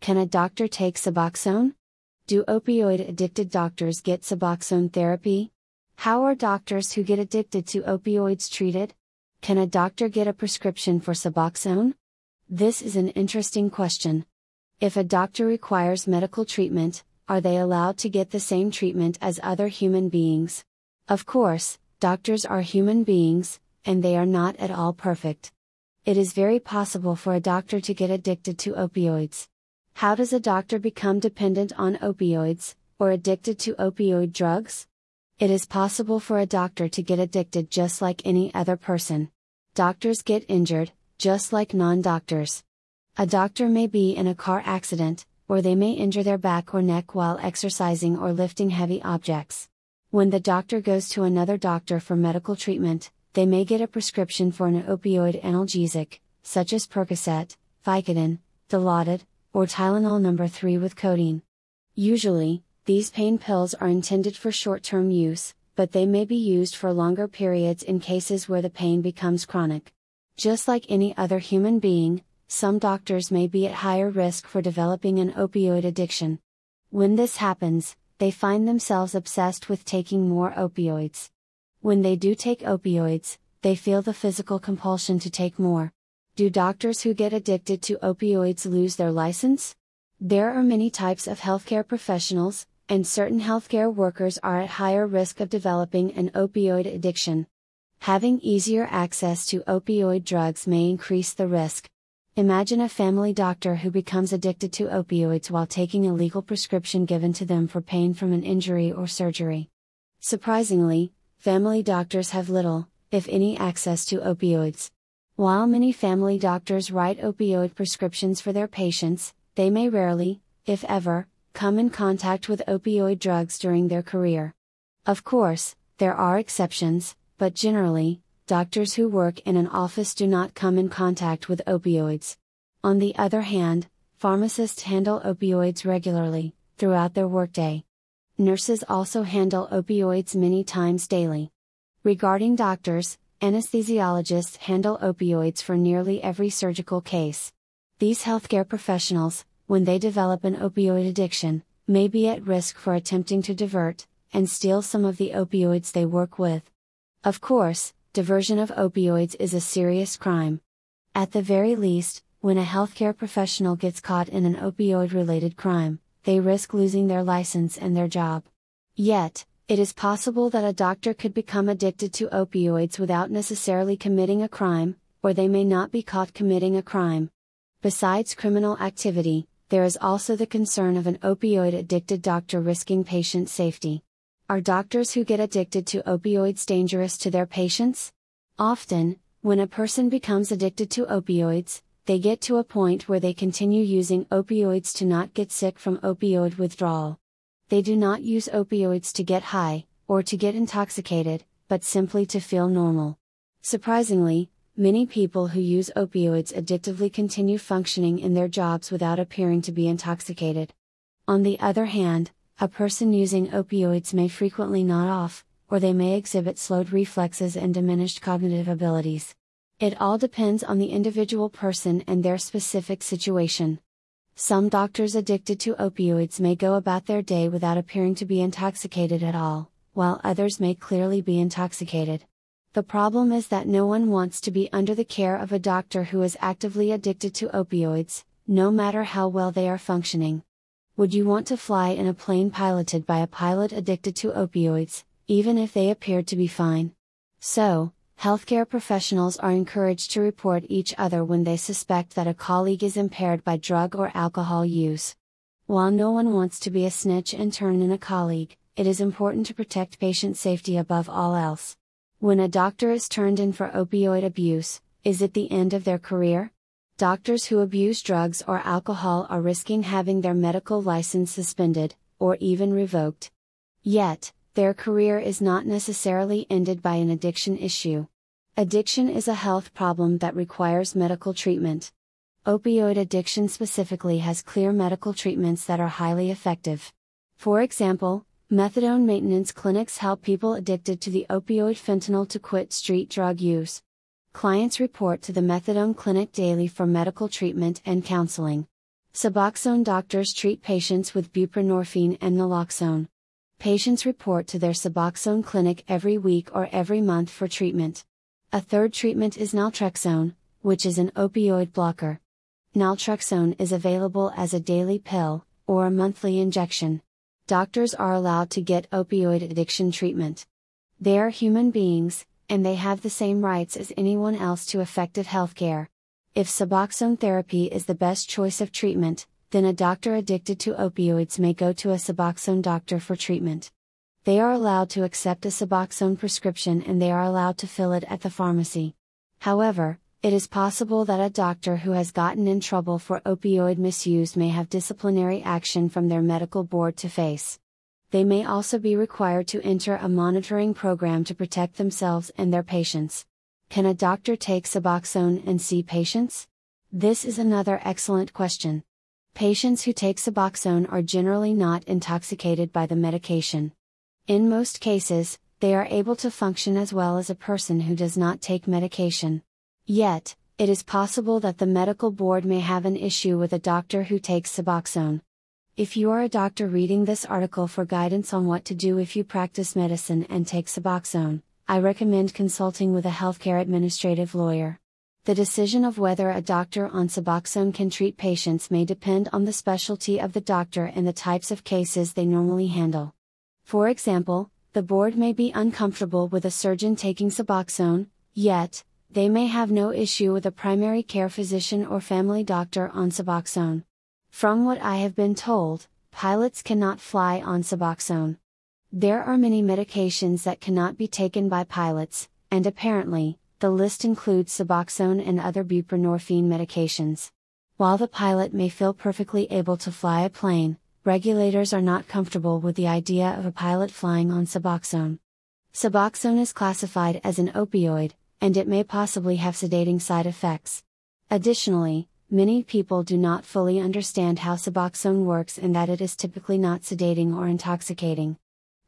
Can a doctor take Suboxone? Do opioid addicted doctors get Suboxone therapy? How are doctors who get addicted to opioids treated? Can a doctor get a prescription for Suboxone? This is an interesting question. If a doctor requires medical treatment, are they allowed to get the same treatment as other human beings? Of course, doctors are human beings, and they are not at all perfect. It is very possible for a doctor to get addicted to opioids. How does a doctor become dependent on opioids, or addicted to opioid drugs? It is possible for a doctor to get addicted just like any other person. Doctors get injured, just like non doctors. A doctor may be in a car accident, or they may injure their back or neck while exercising or lifting heavy objects. When the doctor goes to another doctor for medical treatment, they may get a prescription for an opioid analgesic, such as Percocet, Vicodin, Dilaudid, or Tylenol number 3 with codeine. Usually, these pain pills are intended for short term use, but they may be used for longer periods in cases where the pain becomes chronic. Just like any other human being, some doctors may be at higher risk for developing an opioid addiction. When this happens, they find themselves obsessed with taking more opioids. When they do take opioids, they feel the physical compulsion to take more. Do doctors who get addicted to opioids lose their license? There are many types of healthcare professionals, and certain healthcare workers are at higher risk of developing an opioid addiction. Having easier access to opioid drugs may increase the risk. Imagine a family doctor who becomes addicted to opioids while taking a legal prescription given to them for pain from an injury or surgery. Surprisingly, family doctors have little, if any, access to opioids. While many family doctors write opioid prescriptions for their patients, they may rarely, if ever, come in contact with opioid drugs during their career. Of course, there are exceptions, but generally, doctors who work in an office do not come in contact with opioids. On the other hand, pharmacists handle opioids regularly, throughout their workday nurses also handle opioids many times daily. Regarding doctors, anesthesiologists handle opioids for nearly every surgical case. These healthcare professionals, when they develop an opioid addiction, may be at risk for attempting to divert and steal some of the opioids they work with. Of course, diversion of opioids is a serious crime. At the very least, when a healthcare professional gets caught in an opioid related crime, they risk losing their license and their job. Yet, it is possible that a doctor could become addicted to opioids without necessarily committing a crime, or they may not be caught committing a crime. Besides criminal activity, there is also the concern of an opioid addicted doctor risking patient safety. Are doctors who get addicted to opioids dangerous to their patients? Often, when a person becomes addicted to opioids, they get to a point where they continue using opioids to not get sick from opioid withdrawal. They do not use opioids to get high, or to get intoxicated, but simply to feel normal. Surprisingly, many people who use opioids addictively continue functioning in their jobs without appearing to be intoxicated. On the other hand, a person using opioids may frequently nod off, or they may exhibit slowed reflexes and diminished cognitive abilities. It all depends on the individual person and their specific situation. Some doctors addicted to opioids may go about their day without appearing to be intoxicated at all, while others may clearly be intoxicated. The problem is that no one wants to be under the care of a doctor who is actively addicted to opioids, no matter how well they are functioning. Would you want to fly in a plane piloted by a pilot addicted to opioids, even if they appeared to be fine? So, Healthcare professionals are encouraged to report each other when they suspect that a colleague is impaired by drug or alcohol use. While no one wants to be a snitch and turn in a colleague, it is important to protect patient safety above all else. When a doctor is turned in for opioid abuse, is it the end of their career? Doctors who abuse drugs or alcohol are risking having their medical license suspended, or even revoked. Yet, their career is not necessarily ended by an addiction issue. Addiction is a health problem that requires medical treatment. Opioid addiction specifically has clear medical treatments that are highly effective. For example, methadone maintenance clinics help people addicted to the opioid fentanyl to quit street drug use. Clients report to the methadone clinic daily for medical treatment and counseling. Suboxone doctors treat patients with buprenorphine and naloxone. Patients report to their Suboxone clinic every week or every month for treatment. A third treatment is naltrexone, which is an opioid blocker. Naltrexone is available as a daily pill, or a monthly injection. Doctors are allowed to get opioid addiction treatment. They are human beings, and they have the same rights as anyone else to effective healthcare. If Suboxone therapy is the best choice of treatment, then a doctor addicted to opioids may go to a Suboxone doctor for treatment. They are allowed to accept a Suboxone prescription and they are allowed to fill it at the pharmacy. However, it is possible that a doctor who has gotten in trouble for opioid misuse may have disciplinary action from their medical board to face. They may also be required to enter a monitoring program to protect themselves and their patients. Can a doctor take Suboxone and see patients? This is another excellent question. Patients who take Suboxone are generally not intoxicated by the medication. In most cases, they are able to function as well as a person who does not take medication. Yet, it is possible that the medical board may have an issue with a doctor who takes Suboxone. If you are a doctor reading this article for guidance on what to do if you practice medicine and take Suboxone, I recommend consulting with a healthcare administrative lawyer. The decision of whether a doctor on Suboxone can treat patients may depend on the specialty of the doctor and the types of cases they normally handle. For example, the board may be uncomfortable with a surgeon taking Suboxone, yet, they may have no issue with a primary care physician or family doctor on Suboxone. From what I have been told, pilots cannot fly on Suboxone. There are many medications that cannot be taken by pilots, and apparently, the list includes Suboxone and other buprenorphine medications. While the pilot may feel perfectly able to fly a plane, regulators are not comfortable with the idea of a pilot flying on Suboxone. Suboxone is classified as an opioid, and it may possibly have sedating side effects. Additionally, many people do not fully understand how Suboxone works and that it is typically not sedating or intoxicating.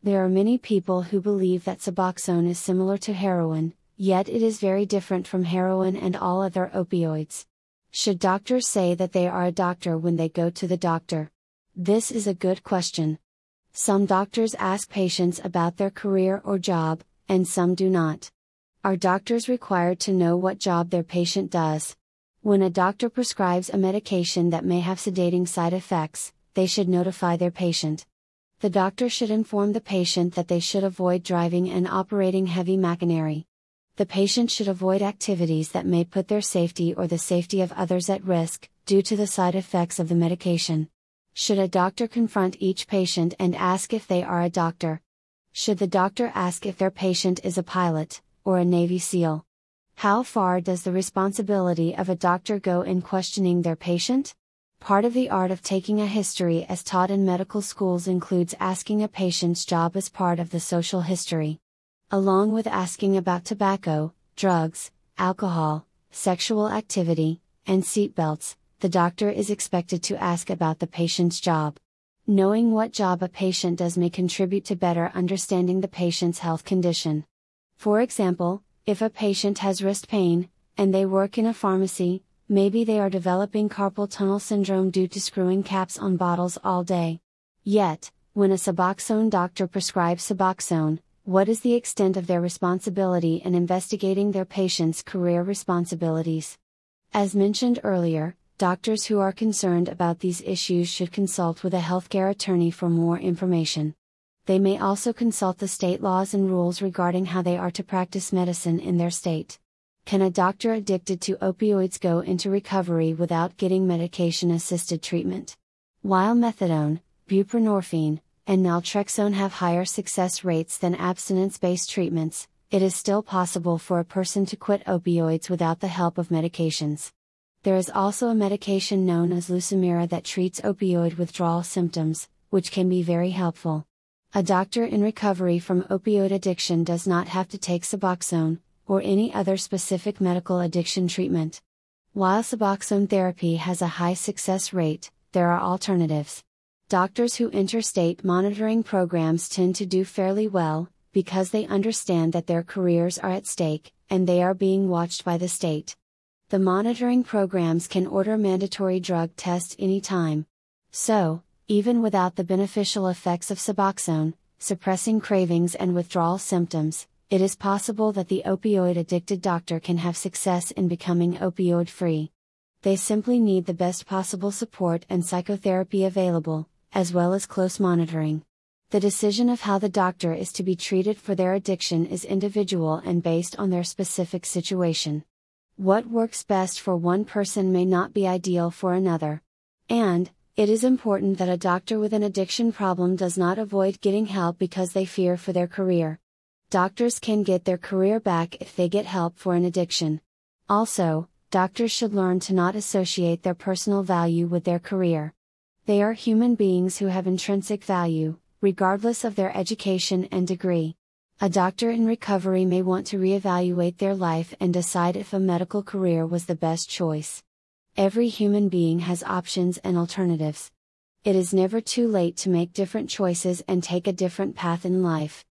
There are many people who believe that Suboxone is similar to heroin, yet it is very different from heroin and all other opioids. Should doctors say that they are a doctor when they go to the doctor? This is a good question. Some doctors ask patients about their career or job, and some do not. Are doctors required to know what job their patient does? When a doctor prescribes a medication that may have sedating side effects, they should notify their patient the doctor should inform the patient that they should avoid driving and operating heavy machinery. The patient should avoid activities that may put their safety or the safety of others at risk, due to the side effects of the medication. Should a doctor confront each patient and ask if they are a doctor? Should the doctor ask if their patient is a pilot, or a Navy SEAL? How far does the responsibility of a doctor go in questioning their patient? Part of the art of taking a history as taught in medical schools includes asking a patient's job as part of the social history. Along with asking about tobacco, drugs, alcohol, sexual activity, and seatbelts, the doctor is expected to ask about the patient's job. Knowing what job a patient does may contribute to better understanding the patient's health condition. For example, if a patient has wrist pain, and they work in a pharmacy, maybe they are developing carpal tunnel syndrome due to screwing caps on bottles all day. Yet, when a Suboxone doctor prescribes Suboxone, what is the extent of their responsibility in investigating their patient's career responsibilities? As mentioned earlier, doctors who are concerned about these issues should consult with a healthcare attorney for more information. They may also consult the state laws and rules regarding how they are to practice medicine in their state. Can a doctor addicted to opioids go into recovery without getting medication assisted treatment? While methadone, buprenorphine, and naltrexone have higher success rates than abstinence based treatments, it is still possible for a person to quit opioids without the help of medications. There is also a medication known as Lucemyra that treats opioid withdrawal symptoms, which can be very helpful. A doctor in recovery from opioid addiction does not have to take Suboxone, or any other specific medical addiction treatment. While Suboxone therapy has a high success rate, there are alternatives. Doctors who enter state monitoring programs tend to do fairly well, because they understand that their careers are at stake, and they are being watched by the state. The monitoring programs can order mandatory drug tests anytime. So, even without the beneficial effects of Suboxone, suppressing cravings and withdrawal symptoms, it is possible that the opioid addicted doctor can have success in becoming opioid free. They simply need the best possible support and psychotherapy available, as well as close monitoring. The decision of how the doctor is to be treated for their addiction is individual and based on their specific situation. What works best for one person may not be ideal for another. And, it is important that a doctor with an addiction problem does not avoid getting help because they fear for their career. Doctors can get their career back if they get help for an addiction. Also, doctors should learn to not associate their personal value with their career. They are human beings who have intrinsic value, regardless of their education and degree. A doctor in recovery may want to reevaluate their life and decide if a medical career was the best choice. Every human being has options and alternatives. It is never too late to make different choices and take a different path in life.